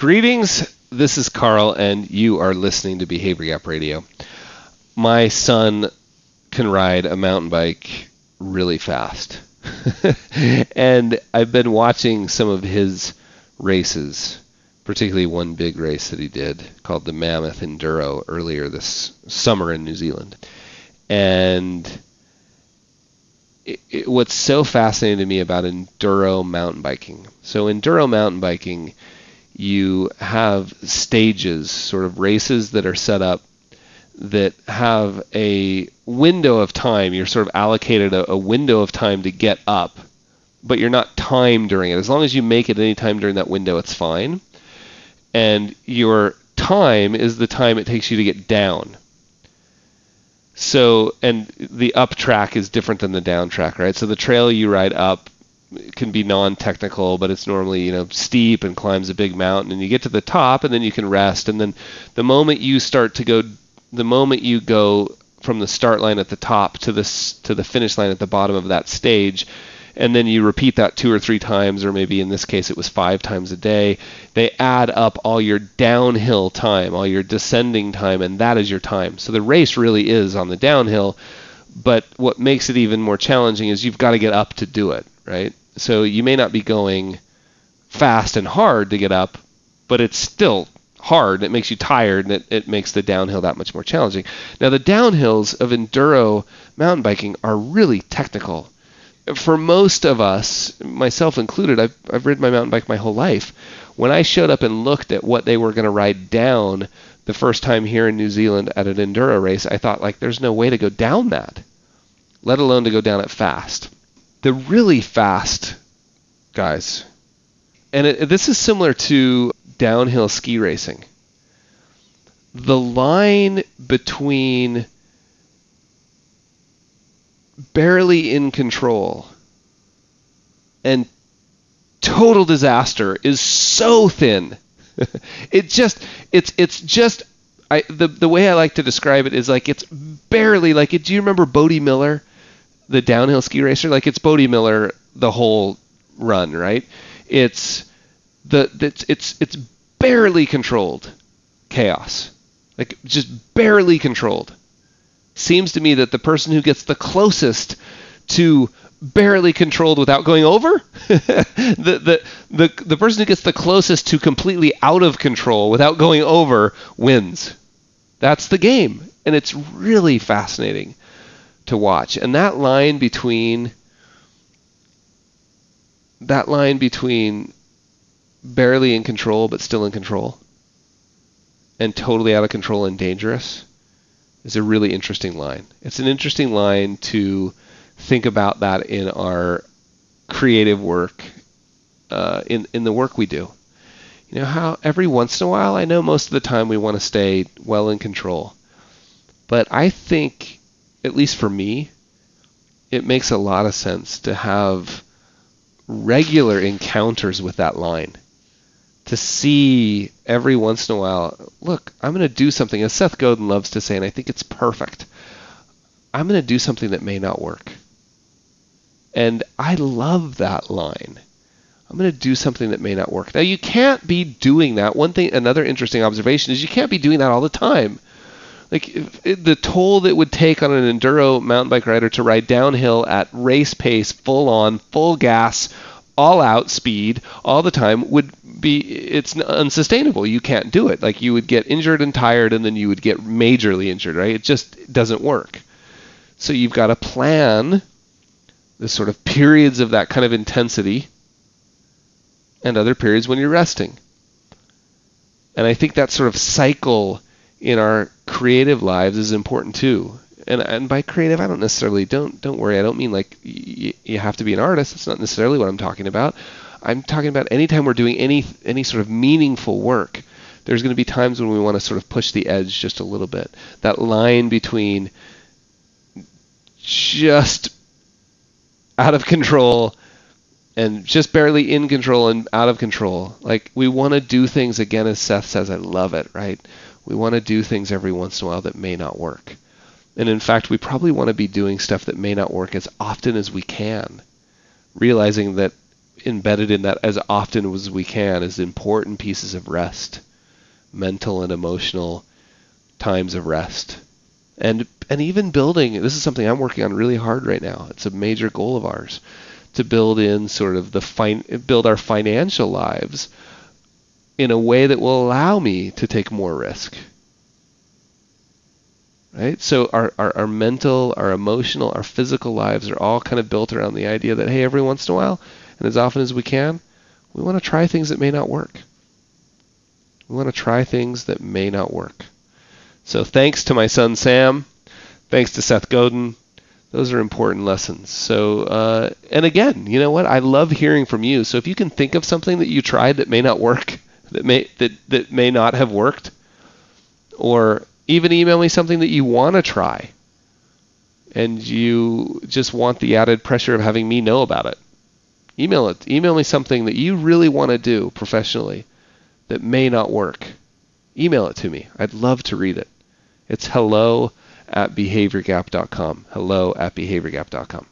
Greetings. This is Carl, and you are listening to Behavior Gap Radio. My son can ride a mountain bike really fast. and I've been watching some of his races, particularly one big race that he did called the Mammoth Enduro earlier this summer in New Zealand. And it, it, what's so fascinating to me about enduro mountain biking. So enduro mountain biking you have stages, sort of races that are set up that have a window of time. You're sort of allocated a, a, window of time to get up, but you're not timed during it. As long as you make it any time during that window, it's fine. And your time is the time it takes you to get down. So, and the up track is different than the down track, right? So the trail you ride up can be non-technical, but it's normally you know steep and climbs a big mountain, and you get to the top, and then you can rest, and then the moment you start to go, the moment you go from the start line at the top to the to the finish line at the bottom of that stage, and then you repeat that two or three times, or maybe in this case it was five times a day. They add up all your downhill time, all your descending time, and that is your time. So the race really is on the downhill. But what makes it even more challenging is you've got to get up to do it, right? So you may not be going fast and hard to get up, but it's still hard. It makes you tired, and it, it makes the downhill that much more challenging. Now, the downhills of enduro mountain biking are really technical. For most of us, myself included, I've, I've ridden my mountain bike my whole life. When I showed up and looked at what they were going to ride down the first time here in New Zealand at an enduro race, I thought, like, there's no way to go down that, let alone to go down it fast the really fast guys, and it, this is similar to downhill ski racing. The line between barely in control and total disaster is so thin. it just it's it's just I the the way I like to describe it is like it's barely like do you remember Bode Miller? The downhill ski racer, like it's Bode Miller the whole run, right? It's the it's it's it's barely controlled chaos, like just barely controlled. Seems to me that the person who gets the closest to barely controlled without going over, the, the the the person who gets the closest to completely out of control without going over wins. That's the game, and it's really fascinating to watch. And that line between that line between barely in control but still in control and totally out of control and dangerous is a really interesting line. It's an interesting line to think about that in our creative work, uh, in in the work we do. You know how every once in a while, I know most of the time we want to stay well in control, but I think at least for me, it makes a lot of sense to have regular encounters with that line. To see every once in a while, look, I'm going to do something, as Seth Godin loves to say, and I think it's perfect. I'm going to do something that may not work. And I love that line. I'm going to do something that may not work. Now, you can't be doing that. One thing, another interesting observation is you can't be doing that all the time like the toll that would take on an enduro mountain bike rider to ride downhill at race pace, full on, full gas, all out speed all the time would be it's unsustainable. You can't do it. Like you would get injured and tired and then you would get majorly injured, right? It just doesn't work. So you've got to plan the sort of periods of that kind of intensity and other periods when you're resting. And I think that sort of cycle in our creative lives is important too. And and by creative, I don't necessarily don't don't worry. I don't mean like y- you have to be an artist. That's not necessarily what I'm talking about. I'm talking about anytime we're doing any any sort of meaningful work. There's going to be times when we want to sort of push the edge just a little bit. That line between just out of control and just barely in control and out of control. Like we want to do things again, as Seth says. I love it. Right? We want to do things every once in a while that may not work. And in fact, we probably want to be doing stuff that may not work as often as we can, realizing that embedded in that as often as we can is important pieces of rest, mental and emotional times of rest. And and even building this is something I'm working on really hard right now. It's a major goal of ours to build in sort of the fin- build our financial lives in a way that will allow me to take more risk. Right? So our, our, our mental, our emotional, our physical lives are all kind of built around the idea that hey, every once in a while and as often as we can, we want to try things that may not work. We want to try things that may not work. So thanks to my son Sam, thanks to Seth Godin, those are important lessons. So, uh, and again, you know what? I love hearing from you. So if you can think of something that you tried that may not work, that may that that may not have worked, or even email me something that you want to try, and you just want the added pressure of having me know about it. Email it. Email me something that you really want to do professionally that may not work. Email it to me. I'd love to read it. It's hello at behaviorgap.com. Hello at behaviorgap.com.